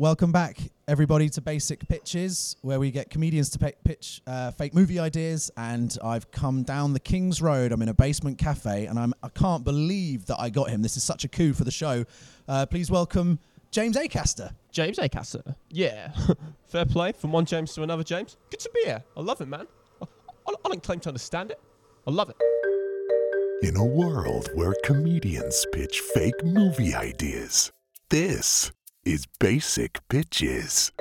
Welcome back, everybody, to Basic Pitches, where we get comedians to pa- pitch uh, fake movie ideas. And I've come down the King's Road. I'm in a basement cafe, and I'm I can't believe that I got him. This is such a coup for the show. Uh, please welcome James Acaster. James Acaster. Yeah. Fair play from one James to another James. Good to be here. I love it, man. I, I, I don't claim to understand it. I love it. In a world where comedians pitch fake movie ideas, this is Basic Pitches.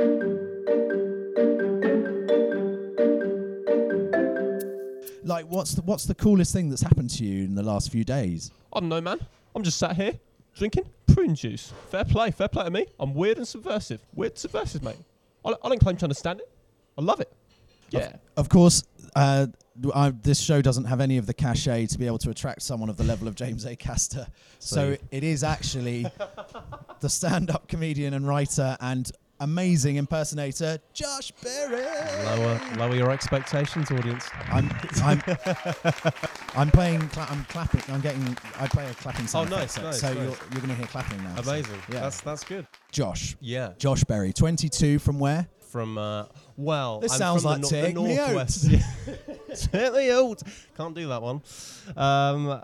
Like, what's the what's the coolest thing that's happened to you in the last few days? I don't know, man. I'm just sat here drinking prune juice. Fair play. Fair play to me. I'm weird and subversive. Weird and subversive, mate. I, I don't claim to understand it. I love it. Yeah. Of course, uh, I, this show doesn't have any of the cachet to be able to attract someone of the level of James A. Acaster. So See. it is actually the stand-up comedian and writer and amazing impersonator, Josh Berry. Lower, lower your expectations, audience. I'm, I'm, I'm playing. Cla- I'm clapping. I'm getting. I play a clapping sound. Oh, nice, effect, nice, so nice. you're you're going to hear clapping now. so- Amazing. yeah. That's that's good. Josh. Yeah. Josh Berry, 22 from where? From uh, well, This I'm sounds from like the, the northwest. Take me out. Can't do that one. Um, uh,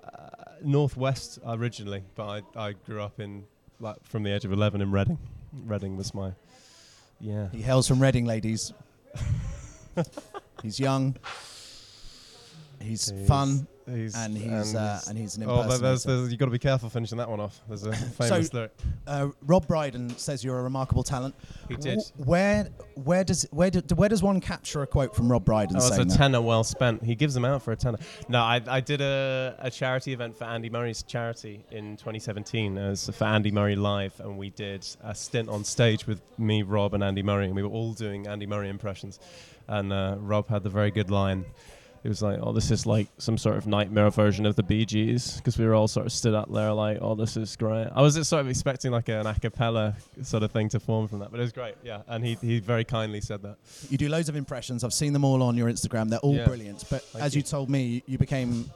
northwest originally, but I, I grew up in like from the age of eleven in Reading. Reading was my yeah. He hails from Reading, ladies. he's young. He's, He's- fun, He's, and he's and, uh, and he's an oh, there- impersonator. there's, there's, you've got to be careful finishing that one off. There's a famous lyric. uh, Rob Brydon says you're a remarkable talent. He did. W- where where does where do, where does one capture a quote from Rob Brydon Oh, it's a saying that? tenner well spent. He gives them out for a tenner. No, I, I did a, a charity event for Andy Murray's charity in 2017 as for Andy Murray Live, and we did a stint on stage with me, Rob, and Andy Murray, and we were all doing Andy Murray impressions. And uh, Rob had the very good line. It was like, "Oh, this is like some sort of nightmare version of the Bee Gees," because we were all sort of stood up there like, "Oh, this is great." I was just sort of expecting like an a cappella sort of thing to form from that, but it was great, yeah. And he he very kindly said that. You do loads of impressions. I've seen them all on your Instagram. They're all Yeah. brilliant. But Thank as you. you. told me, you became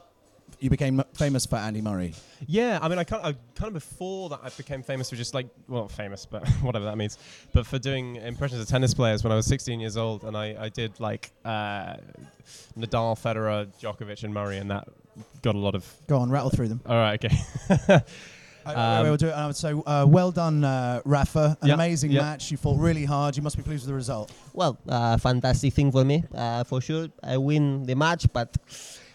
you became famous for Andy Murray. Yeah, I mean, I kind, of, I kind of before that, I became famous for just like, well, famous, but whatever that means. But for doing impressions of tennis players when I was 16 years old, and I, I did like uh, Nadal, Federer, Djokovic, and Murray, and that got a lot of. Go on, rattle through them. All right, okay. Um, we'll do it. Uh, so uh, well done, uh, Rafa. An Yeah, amazing yeah. match. You fought really hard. You must be pleased with the result. Well, uh, fantastic thing for me, uh, for sure. I win the match, but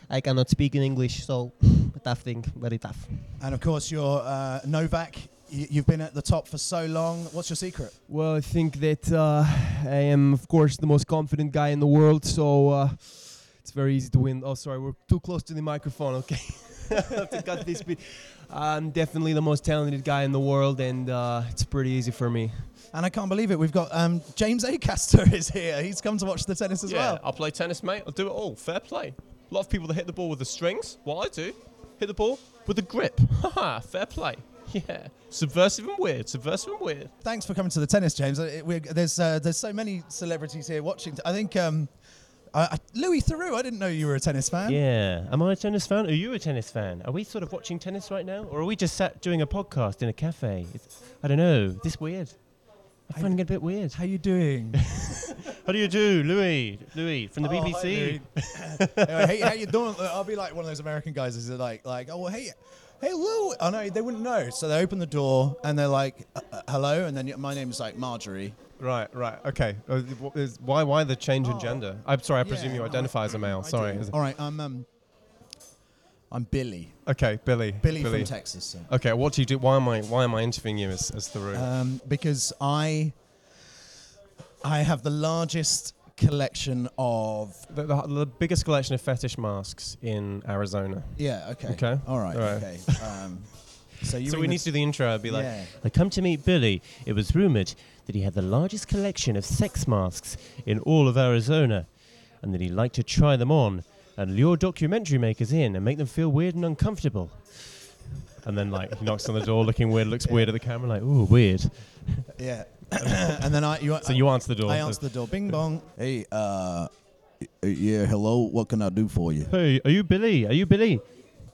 I cannot speak in English, so a tough thing, very tough. And of course, you're uh, Novak. Y- you've been at the top for so long. What's your secret? Well, I think that uh, I am, of course, the most confident guy in the world, so uh, it's very easy to win. Oh, sorry, we're too close to the microphone. Okay, I have to cut this bit. I'm definitely the most talented guy in the world, and uh, it's pretty easy for me. And I can't believe it. We've got um, James Acaster is here. He's come to watch the tennis as yeah, well. I'll play tennis, mate. I'll do it all. Fair play. A lot of people that hit the ball with the strings. What I do, hit the ball with the grip. Haha, fair play. Yeah, subversive and weird. Subversive and weird. Thanks for coming to the tennis, James. Uh, it- we're- there's uh, there's so many celebrities here watching. I think um, uh, uh, Louis Theroux. I didn't know you were a tennis fan. Yeah. Am I a tennis fan? Are you a tennis fan? Are we sort of watching tennis right now? Or are we just sat doing a podcast in a cafe? It's, I don't know. Is this weird? I'm finding it a bit weird. How you doing? How do you do, Louis? Louis from the Oh, BBC. Louis. Anyway, hey, how you doing? I'll be like one of those American guys who's like, like, oh, well, hey, hey, Lou. Oh no, they wouldn't know. So they open the door and they're like, uh, uh, hello, and then y- my name's like Marjorie. Right, right, okay. Uh, why, why the change in Oh. gender? I'm sorry. I presume Yeah, you no, identify as a male. I Sorry. do. All right, I'm um, I'm Billy. Okay, Billy. Billy, from Texas. Okay, what do you do? Why am I why am I interviewing you as, as the room? Um, because I I have the largest collection of the, the, the biggest collection of fetish masks in Arizona. yeah okay Okay. all right, All right. okay um, so you so we need to do the intro. I'd be like, yeah. I come to meet Billy. It was rumored that he had the largest collection of sex masks in all of Arizona, and that he liked to try them on and lure documentary makers in and make them feel weird and uncomfortable. and then like he knocks on the door, looking weird, looks weird at the camera, like, ooh, weird. yeah and then I you So you answer the door. I answer the door bing bong hey uh yeah hello what can I do for you Hey, are you Billy? Are you Billy?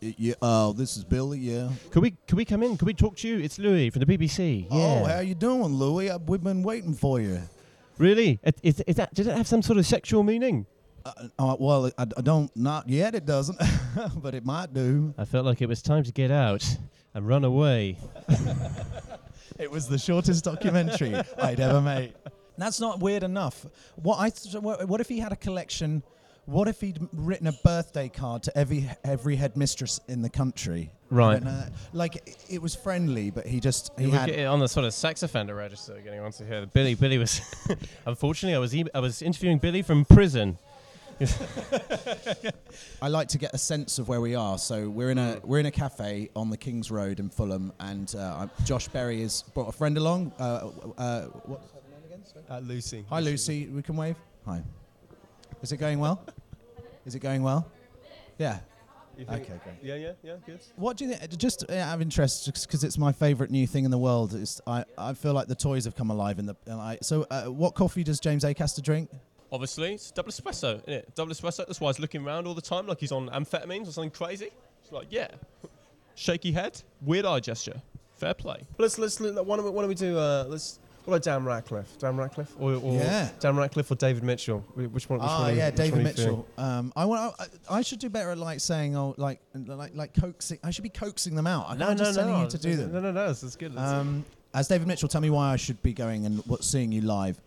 Yeah. Oh, this is Billy. Yeah. Could we could we come in? Could we talk to you? It's Louis from the BBC. Yeah. Oh, Yeah. how you doing, Louis? Uh, We've been waiting for you. really? It, is, is that, did it have some sort of sexual meaning? Uh, uh, well, I, I don't. Not yet. It doesn't, but it might do. I felt like it was time to get out and run away. It was the shortest documentary I'd ever made. That's not weird enough. What I th- what if he had a collection? What if he'd written a birthday card to every every headmistress in the country? Right. Like it- it was friendly, but he just he He had. on the sort of sex offender register, getting onto here. Billy, Billy was. unfortunately, I was e- I was interviewing Billy from prison. I like to get a sense of where we are. So we're in a we're in a cafe on the King's Road in Fulham, and uh, Josh Berry has brought a friend along. Uh, uh, what's her name again? Sorry? Uh, Lucy. Hi, Lucy. We can wave. Hi. Is it going well? Is it going well? Yeah. You think- Okay, great. Yeah, yeah, yeah, good. What do you think? Just uh, out of interest, because it's my favourite new thing in the world. Is I, I feel like the toys have come alive in the. And I, so, uh, what coffee does James Acaster drink? Obviously, it's double espresso, isn't it? Double espresso. That's why he's looking around all the time like he's on amphetamines or something crazy. It's like, yeah, shaky head, weird eye gesture. Fair play. Let's let's let- why don't we, why don't we do uh, let's what about Dan Radcliffe? Dan Radcliffe or, or Yeah. Dan Radcliffe or David Mitchell? Which one? Which Ah, one are you- yeah, which David are? Mitchell. Um, I want. I, I should do better at like saying, oh, like, like, like coaxing. I should be coaxing them out. I No, can't no, just no, telling you to do them. No, no, no. This is good. That's Um, as David Mitchell, tell me why I should be going and what seeing you live.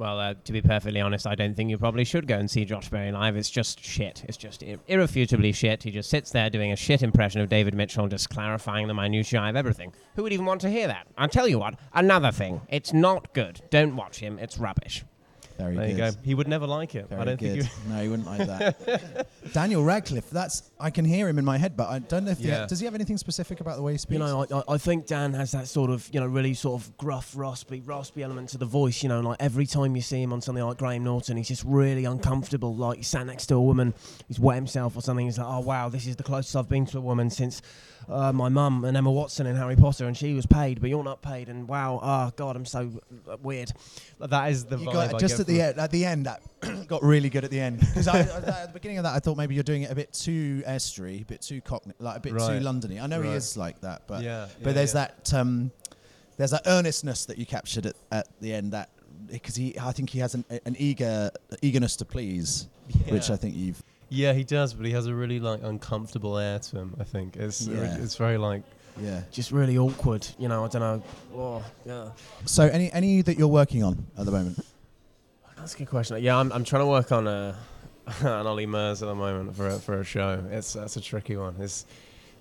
Well, uh, to be perfectly honest, I don't think you probably should go and see Josh Berry live. It's just shit. It's just ir- irrefutably shit. He just sits there doing a shit impression of David Mitchell, just clarifying the minutiae of everything. Who would even want to hear that? I'll tell you what. Another thing. It's not good. Don't watch him. It's rubbish. Very there you go. He would never like it. Very I don't good. think you. no, he wouldn't like that. Daniel Radcliffe. That's I can hear him in my head, but I don't know if he does he have anything specific about the way he speaks. You know, I, I- I think Dan has that sort of, you know, really sort of gruff, raspy, raspy element to the voice. You know, like every time you see him on something like Graham Norton, he's just really uncomfortable. Like he sat next to a woman, he's wet himself or something. He's like, oh wow, this is the closest I've been to a woman since uh, my mum and Emma Watson in Harry Potter, and she was paid, but you're not paid. And wow, oh god, I'm so uh, weird. That is the you vibe got I just get at the end. At the end, that got really good at the end because I, I, at the beginning of that, I thought maybe you're doing it a bit too Estuary, a bit too cockney, like a bit Right. too Londony. I know he is like that, but yeah, but yeah, there's yeah. that um, there's that earnestness that you captured at, at the end that because he I think he has an, an eager eagerness to please, which I think you've Yeah, he does, but he has a really like uncomfortable air to him. I think it's Yeah. it's very like yeah. Just really awkward. You know, I don't know. Oh, yeah. So any any that you're working on at the moment? That's a good question. Yeah, I'm, I'm trying to work on a an Ollie Murs at the moment for a, for a show. It's that's a tricky one. It's,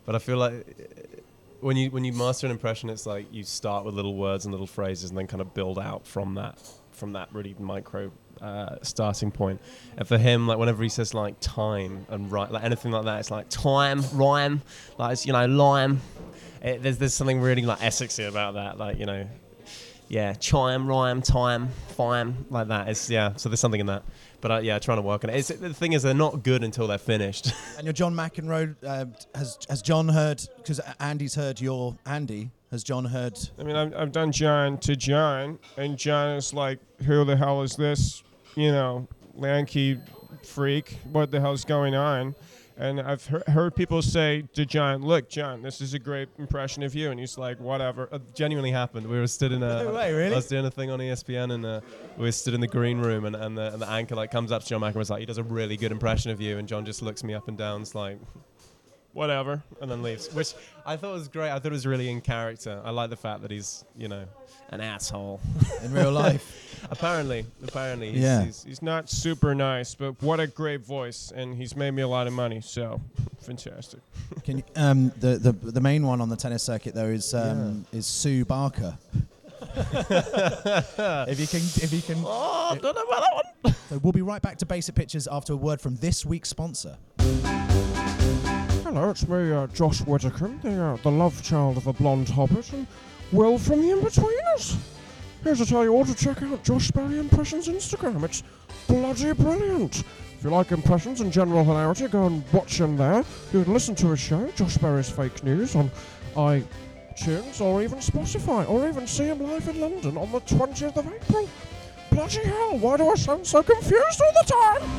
but I feel like uh, when you when you master an impression, it's like you start with little words and little phrases, and then kind of build out from that from that really micro uh, starting point. And for him, like whenever he says like time and right, like anything like that, it's like time, rhyme, like it's you know lime. It, there's there's something really like Essexy about that, like you know yeah, chime, rhyme, time, fine, like that. It's yeah. So there's something in that. But uh, yeah, trying to work on it. It's, the thing is, they're not good until they're finished. And your John McEnroe uh, has has John heard because Andy's heard your Andy has John heard I mean, I've, I've done John to John, and John is like, who the hell is this, you know, lanky freak? What the hell's going on? And I've he- heard people say to John, look, John, this is a great impression of you. And he's like, whatever. it genuinely happened. We were stood in a. No way, really? I was doing a thing on ESPN, and uh, we were stood in the green room, and, and, the, and the anchor like comes up to John McEnroe, and was like, he does a really good impression of you, and John just looks me up and down, is like. Whatever, and then leaves. Which I thought was great. I thought it was really in character. I like the fact that he's, you know, an asshole. in real life. apparently, apparently, he's, Yeah. he's, He's not super nice, but what a great voice. And he's made me a lot of money, so fantastic. Can you, um, the, the the main one on the tennis circuit though is um, is Sue Barker. if you can, if you can, Oh, I don't know about that one. so we'll be right back to basic pitches after a word from this week's sponsor. Hello, it's me, uh, Josh Whittaker, the, uh, the love child of a blonde hobbit, and Will from the Inbetweeners. Here to tell you all to check out Josh Berry Impressions Instagram. It's bloody brilliant. If you like impressions and general hilarity, go and watch him there. You can listen to his show, Josh Berry's Fake News, on iTunes or even Spotify, or even see him live in London on the 20th of April. Bloody hell, why do I sound so confused all the time?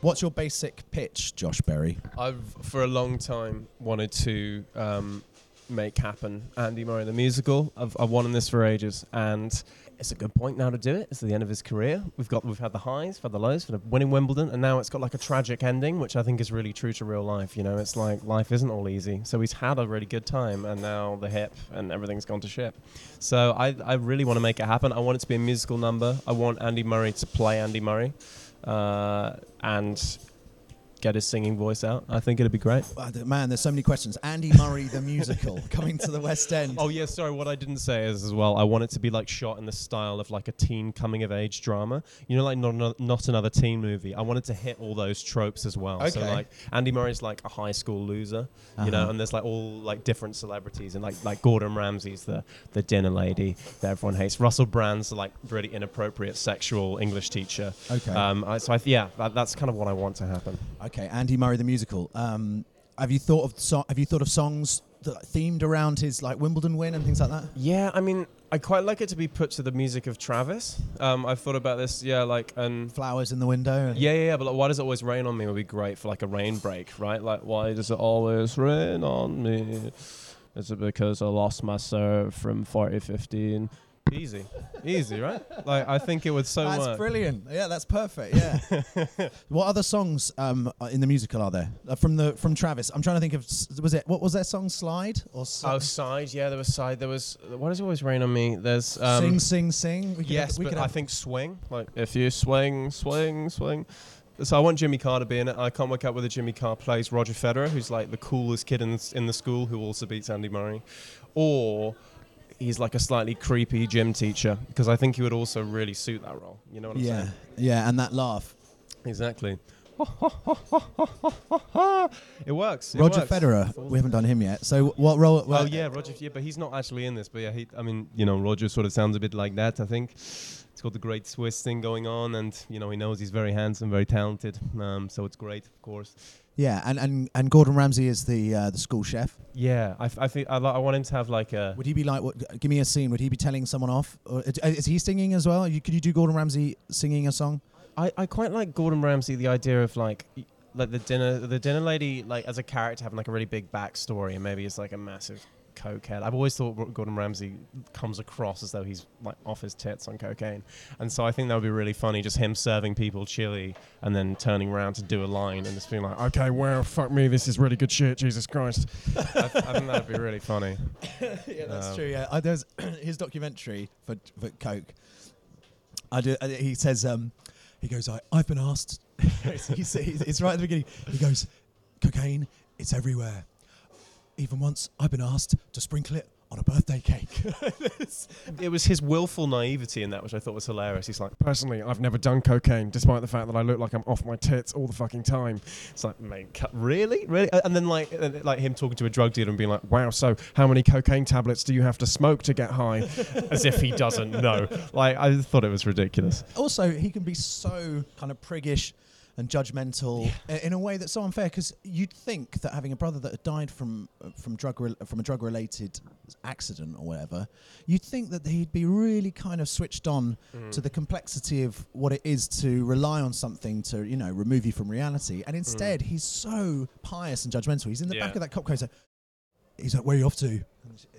What's your basic pitch, Josh Berry? I've for a long time wanted to um, make happen Andy Murray the musical. I've, I've wanted this for ages, and it's a good point now to do it. It's the end of his career. We've got we've had the highs, had the lows, for winning Wimbledon, and now it's got like a tragic ending, which I think is really true to real life. You know, it's like life isn't all easy. So he's had a really good time, and now the hip and everything's gone to shit. So I I really want to make it happen. I want it to be a musical number. I want Andy Murray to play Andy Murray, uh, and get his singing voice out. I think it'd be great. Man, there's so many questions. Andy Murray, the musical, coming to the West End. Oh yeah, sorry. What I didn't say is as well. I want it to be like shot in the style of like a teen coming of age drama. You know, like not not another teen movie. I wanted to hit all those tropes as well. Okay. So like Andy Murray's like a high school loser, you know, Uh-huh. and there's like all like different celebrities and like like Gordon Ramsay's the the dinner lady that everyone hates. Russell Brand's the like really inappropriate sexual English teacher. Okay. Um. I, so I, yeah, that, that's kind of what I want to happen. Okay, Andy Murray, the musical. Um, have you thought of so- have you thought of songs that, themed around his like Wimbledon win and things like that? Yeah, I mean, I quite like it to be put to the music of Travis. Um, I've thought about this. Yeah, like and Flowers in the window. and- Yeah, yeah, yeah, but like, why does it always rain on me would be great for like a rain break, right? Like, why does it always rain on me? Is it because I lost my serve from 40 15? Easy, easy, right? Like, I think it would so That's work. brilliant. Yeah, that's perfect. Yeah. what other songs um, in the musical are there uh, from the from Travis? I'm trying to think of s- was it what was their song Slide or s- Oh, side, yeah, there was side. There was. Why does it always rain on me? There's. Um, Sing Sing Sing? We could yes, have, we but could I have- think swing. Like, if you swing, swing, swing. So I want Jimmy Carr to be in it. I can't work out whether Jimmy Carr plays Roger Federer, who's like the coolest kid in the, in the school who also beats Andy Murray, or he's like a slightly creepy gym teacher because I think he would also really suit that role. You know what I'm yeah, saying? yeah, yeah, and that laugh. Exactly. it works. it Roger works. Federer. We haven't done him yet. So what role? Oh yeah, Roger. Yeah, but he's not actually in this. But yeah, he. I mean, you know, Roger sort of sounds a bit like that. I think it's got the great Swiss thing going on, and you know, he knows he's very handsome, very talented. Um, so it's great, of course. Yeah, and, and, and Gordon Ramsay is the uh, the school chef. Yeah, I, f- I think I, li- I want him to have like a. Would he be like? What, give me a scene. Would he be telling someone off? Or, is- is he singing as well? You, could you do Gordon Ramsay singing a song? I, I quite like Gordon Ramsay. The idea of like. Like the dinner, the dinner lady, like as a character, having like a really big backstory, and maybe it's like a massive cokehead. I've always thought Gordon Ramsay comes across as though he's like off his tits on cocaine, and so I think that would be really funny, just him serving people chili and then turning around to do a line and just being like, Okay, well, fuck me, this is really good shit, Jesus Christ. I, I think that'd be really funny. yeah, that's Um, true. Yeah, uh, there's his documentary for for Coke. I do. Uh, he says, um, he goes, I, I've been asked. he's, it's right at the beginning. He goes, cocaine, it's everywhere. Even once, I've been asked to sprinkle it on a birthday cake. It was his willful naivety in that, which I thought was hilarious. He's like, Personally, I've never done cocaine, despite the fact that I look like I'm off my tits all the fucking time. it's like, mate, really, really, Uh, and then like, uh, like him talking to a drug dealer and being like, Wow, so how many cocaine tablets do you have to smoke to get high? as if he doesn't know. Like, I thought it was ridiculous. also, he can be so kind of priggish and judgmental i- in a way that's so unfair because you'd think that having a brother that had died from uh, from drug re- from a drug related accident or whatever you'd think that he'd be really kind of switched on to the complexity of what it is to rely on something to you know remove you from reality. And instead he's so pious and judgmental. He's in the back of that cop car he's like, where are you off to?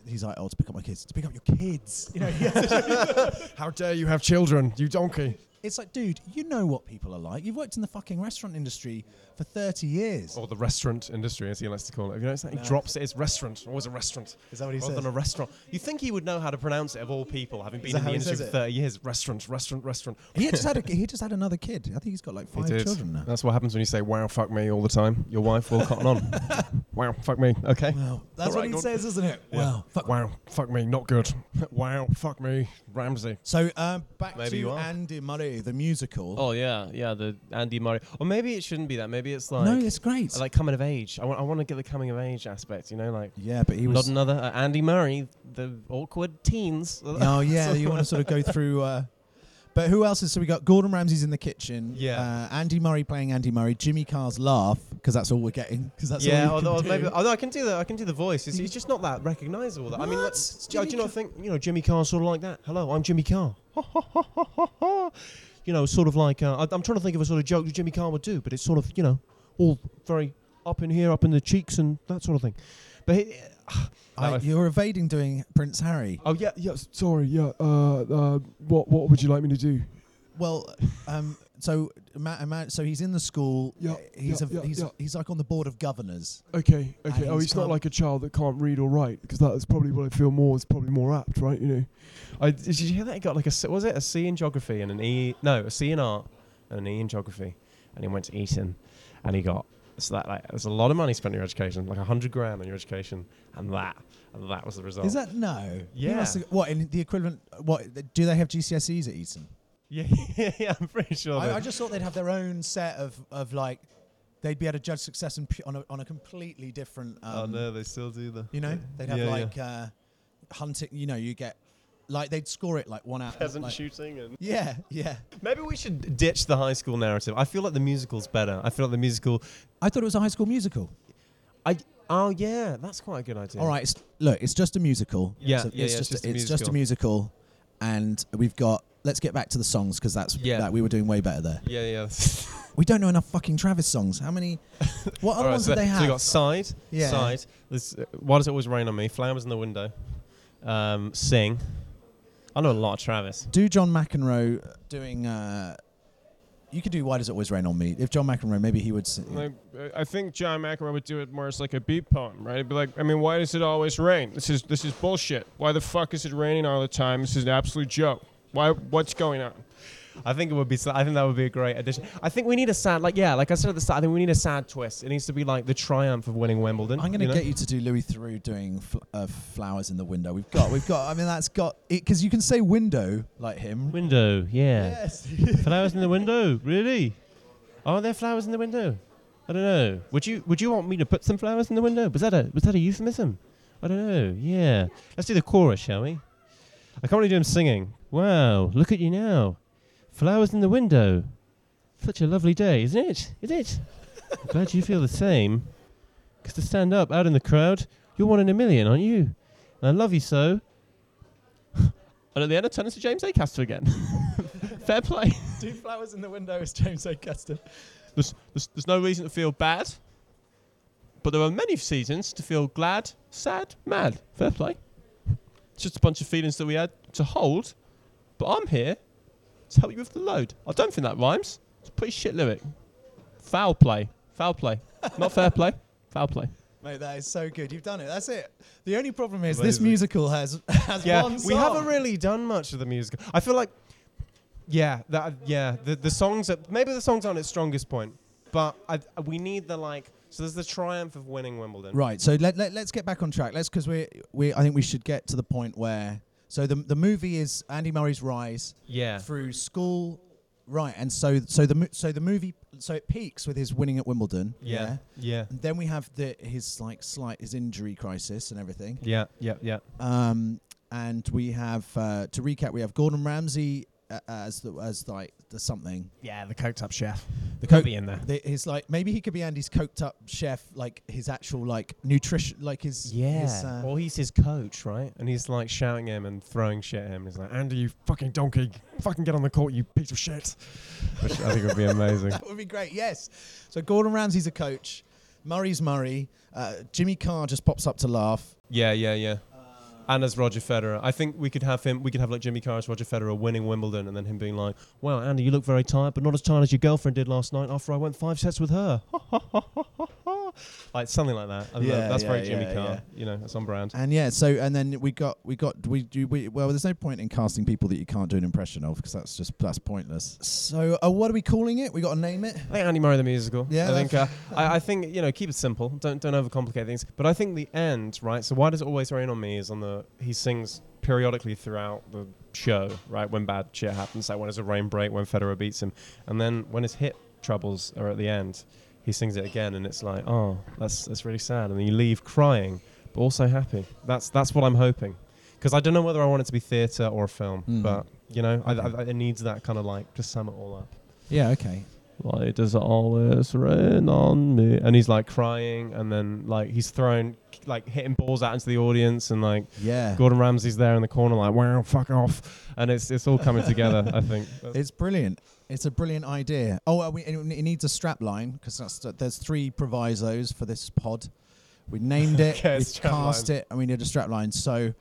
He's like oh to pick up my kids to pick up your kids. You know How dare you have children, you donkey? It's like, dude, you know what people are like. You've worked in the fucking restaurant industry for 30 years. Or the restaurant industry, as he likes to call it. You noticed that? He No. drops it. It's restaurant. Always a restaurant. Is that what he rather says? than a restaurant. You think he would know how to pronounce it of all people, having been that in the he industry says for it? 30 years. Restaurant, restaurant, restaurant. he just had a he just had another kid. I think he's got like five did. children now. That's what happens when you say "wow, fuck me" all the time. Your wife will cotton on. wow, fuck me. Okay. Wow, that's All what he go on. says, isn't it? Wow. Fuck. Wow, fuck me, not good. wow, fuck me, Ramsay. So um, back Maybe to you are. Andy Murray, the musical. Oh yeah, yeah. The Andy Murray. Or maybe it shouldn't be that. Maybe it's like no, it's great. like coming of age. I want. I want to get the coming of age aspect. You know, like yeah, but he was not another uh, Andy Murray, the awkward teens. oh yeah, you want to sort of go through. Uh, but who else is? So we got Gordon Ramsay's in the kitchen. Yeah. Uh, Andy Murray playing Andy Murray. Jimmy Carr's laugh because that's all we're getting. Because that's yeah, all. although maybe do. although I can do the I can do the voice. It's, it's just not that recognizable. That I mean, let's, do, Jimmy you not think you know Jimmy Carr's sort of like that? Hello, I'm Jimmy Carr. you know, sort of like uh, I, I'm trying to think of a sort of joke that Jimmy Carr would do, but it's sort of you know, all very up in here, up in the cheeks, and that sort of thing. But he, I, you're evading doing Prince Harry. Oh yeah, yeah. Sorry, yeah. Uh, uh, what what would you like me to do? Well, um, so ima- ima- so he's in the school. Yeah, uh, he's yeah, a, yeah, he's yeah. he's like on the board of governors. Okay, And okay. Oh, he's he's not like a child that can't read or write, because that is probably what I feel more is probably more apt, right? You know. I, did you hear that? He got like a C- was it a C in geography and an E? No, a C in art and an E in geography, and he went to Eton, and he got so that like there's a lot of money spent on your education, like a hundred grand on your education, and that and that was the result. Is that no? Yeah. have- what in the equivalent? What do they have GCSEs at Eton? Yeah, yeah, I'm pretty sure. I, I just thought they'd have their own set of of like they'd be able to judge success in, pu- on a on a completely different. Um, oh no, they still do the You know, they'd have Yeah, yeah. like uh, hunting. You know, you get like they'd score it like one out. peasant like, shooting and. Yeah, yeah. Maybe we should ditch the high school narrative. I feel like the musical's better. I feel like the musical. I thought it was a High School Musical. I oh yeah, that's quite a good idea. All right, it's, look, it's just a musical. Yeah, So yeah, it's yeah, just, it's just a it's just a musical, and we've got. Let's get back to the songs because that's Yeah. that we were doing way better there. Yeah, yeah. We don't know enough fucking Travis songs. How many? What other right, ones so, did they so have? you got side, Yeah. side. This, uh, why does it always rain on me? Flowers in the window. Um, sing. I know a lot of Travis. do John McEnroe doing. Uh, you could do "Why Does It Always Rain on Me"? If John McEnroe, maybe he would. Sing. Like, uh, I think John McEnroe would do it more as like a beat poem, right? It'd be like, I mean, why does it always rain? This is this is bullshit. Why the fuck is it raining all the time? This is an absolute joke. Why? What's going on? I think it would be. s- I think that would be a great addition. I think we need a sad, like yeah, like I said at the start. I think we need a sad twist. It needs to be like the triumph of winning Wimbledon. I'm going to you know? get you to do Louis Theroux doing fl- uh, "Flowers in the Window." We've got, we've got. I mean, that's got because you can say "window" like him. Window, yeah. Yes. flowers in the window, really? Are there flowers in the window? I don't know. Would you Would you want me to put some flowers in the window? Was that a Was that a euphemism? I don't know. Yeah. Let's do the chorus, shall we? I can't really do him singing. Wow, look at you now. Flowers in the window. Such a lovely day, isn't it? Is it? I'm glad you feel the same. 'Cause to stand up out in the crowd, you're one in a million, aren't you? And I love you so. and at the end, I turn to James Acaster again. Fair play. do "Flowers in the Window" is James Acaster. There's, there's, there's no reason to feel bad, but there are many seasons to feel glad, sad, mad. Fair play. It's just a bunch of feelings that we had to hold, but I'm here to help you with the load. I don't think that rhymes. It's a pretty shit lyric. Foul play. Foul play. Not fair play. Foul play. Mate, that is so good. You've done it. That's it. The only problem is this musical has has Yeah, one we haven't really done much of the musical. I feel like, yeah, that uh, yeah, the the songs that maybe the songs aren't its strongest point, but I, we need the like. So there's the triumph of winning Wimbledon. Right. So let, let let's get back on track. Let's because we we I think we should get to the point where so the the movie is Andy Murray's rise Yeah. through school, right? And so so the so the movie so it peaks with his winning at Wimbledon. Yeah. Yeah. And then we have the his like slight his injury crisis and everything. Yeah. Yeah. Yeah. Um, and we have uh, to recap. We have Gordon Ramsay uh, as the as like the something. Yeah. The coked up chef. The coke. be in there. The, his like maybe he could be Andy's coked up chef, like his actual like nutrition, like his Yeah. His, uh, well, he's his coach, right? And he's like shouting him and throwing shit at him. He's like, Andy, you fucking donkey, fucking get on the court, you piece of shit. which I think would be amazing. that would be great. Yes. So Gordon Ramsay's a coach. Murray's Murray. Uh, Jimmy Carr just pops up to laugh. Yeah. Yeah. Yeah. And as Roger Federer, I think we could have him. We could have like Jimmy Carr as Roger Federer winning Wimbledon, and then him being like, "Well, Andy, you look very tired, but not as tired as your girlfriend did last night after I went five sets with her. like something like that. Don't know, Yeah, that's very yeah, Jimmy yeah, Carr. yeah. You know, that's on brand. And yeah, so and then we got we got we do we well. There's no point in casting people that you can't do an impression of because that's just that's pointless. So uh, what are we calling it? We got to name it. I think Andy Murray the musical. Yeah, I think uh, I, I think you know keep it simple. Don't don't overcomplicate things. But I think the end, right? So why does it always rain on me? Is on the he sings periodically throughout the show, right? When bad shit happens, like when there's a rain break, when Federer beats him, and then when his hip troubles are at the end, he sings it again, and it's like, oh, that's that's really sad, and then you leave crying, but also happy. That's that's what I'm hoping. Because I don't know whether I want it to be theatre or a film, Mm. but you know, I, I, it needs that kind of like to sum it all up. Yeah. Okay. Why does it always rain on me? And he's like crying, and then like he's throwing like hitting balls out into the audience, and like Yeah. Gordon Ramsay's there in the corner, like wow, fuck off, and it's it's all coming together. I think. That's- It's brilliant. It's a brilliant idea. Oh, uh, we, it it needs a strap line because that's there's three provisos for this pod. We named it, Okay, we cast line. it, and we need a strap line. So,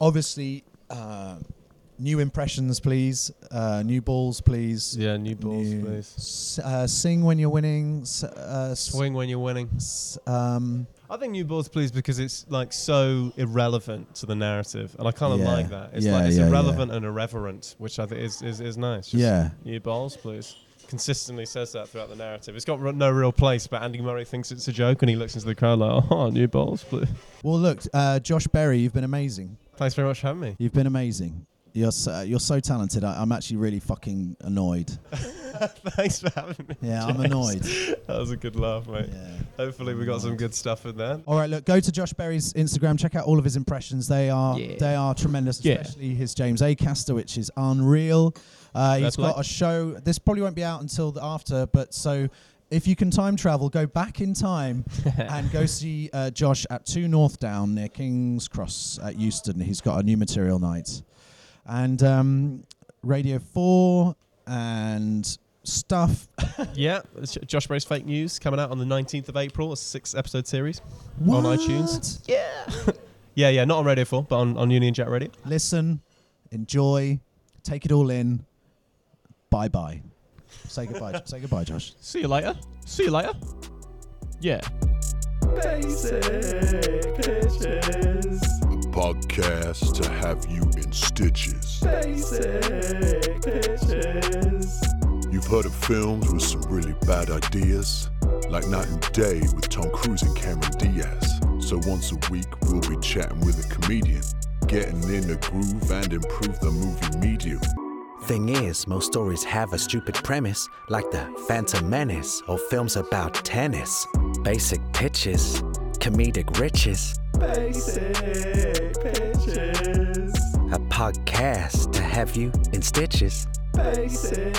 obviously, uh, new impressions, please. Uh, new balls, please. yeah, new balls, New- please. S- uh, sing when you're winning. S- uh, Swing when you're winning. s- um, I think new balls, please, because it's like so irrelevant to the narrative, and I kind of Yeah. like that. It's Yeah, like it's yeah, irrelevant and irreverent, which I think is is, is nice. Just yeah. New balls, please. Consistently says that throughout the narrative. It's got r- no real place, but Andy Murray thinks it's a joke, and he looks into the crowd like, "Oh, new balls, please." Well, look, uh, Josh Berry, you've been amazing. Thanks very much for having me. You've been amazing. You're so, you're so talented. I, I'm actually really fucking annoyed. Thanks for having me. Yeah, I'm annoyed. That was a good laugh, mate. Yeah. Hopefully, we got some good stuff in there. All right, look, go to Josh Berry's Instagram. Check out all of his impressions. They are Yeah. they are tremendous, Yeah. especially his James Acaster, which is unreal. Uh, he's That's got right. a show. This probably won't be out until the after, but so if you can time travel, go back in time and go see uh, Josh at Two North Down near King's Cross at Euston. He's got a new material night, and um, Radio Four and stuff. yeah, it's Josh Berry's fake news coming out on the 19th of April. A six episode series. On iTunes? Yeah. Yeah, yeah, not on Radio 4, but on, on Union Jack Radio. listen, enjoy, take it all in. Bye bye. Say goodbye. say goodbye, Josh. See you later. See you later. Yeah. A podcast to have you in stitches. basic You've heard of films with some really bad ideas, like Knight and Day with Tom Cruise and Cameron Diaz. So once a week, we'll be chatting with a comedian, getting in the groove and improve the movie medium. Thing is, most stories have a stupid premise, like the Phantom Menace or films about tennis. Basic pitches, comedic riches. A podcast to have you in stitches. Basic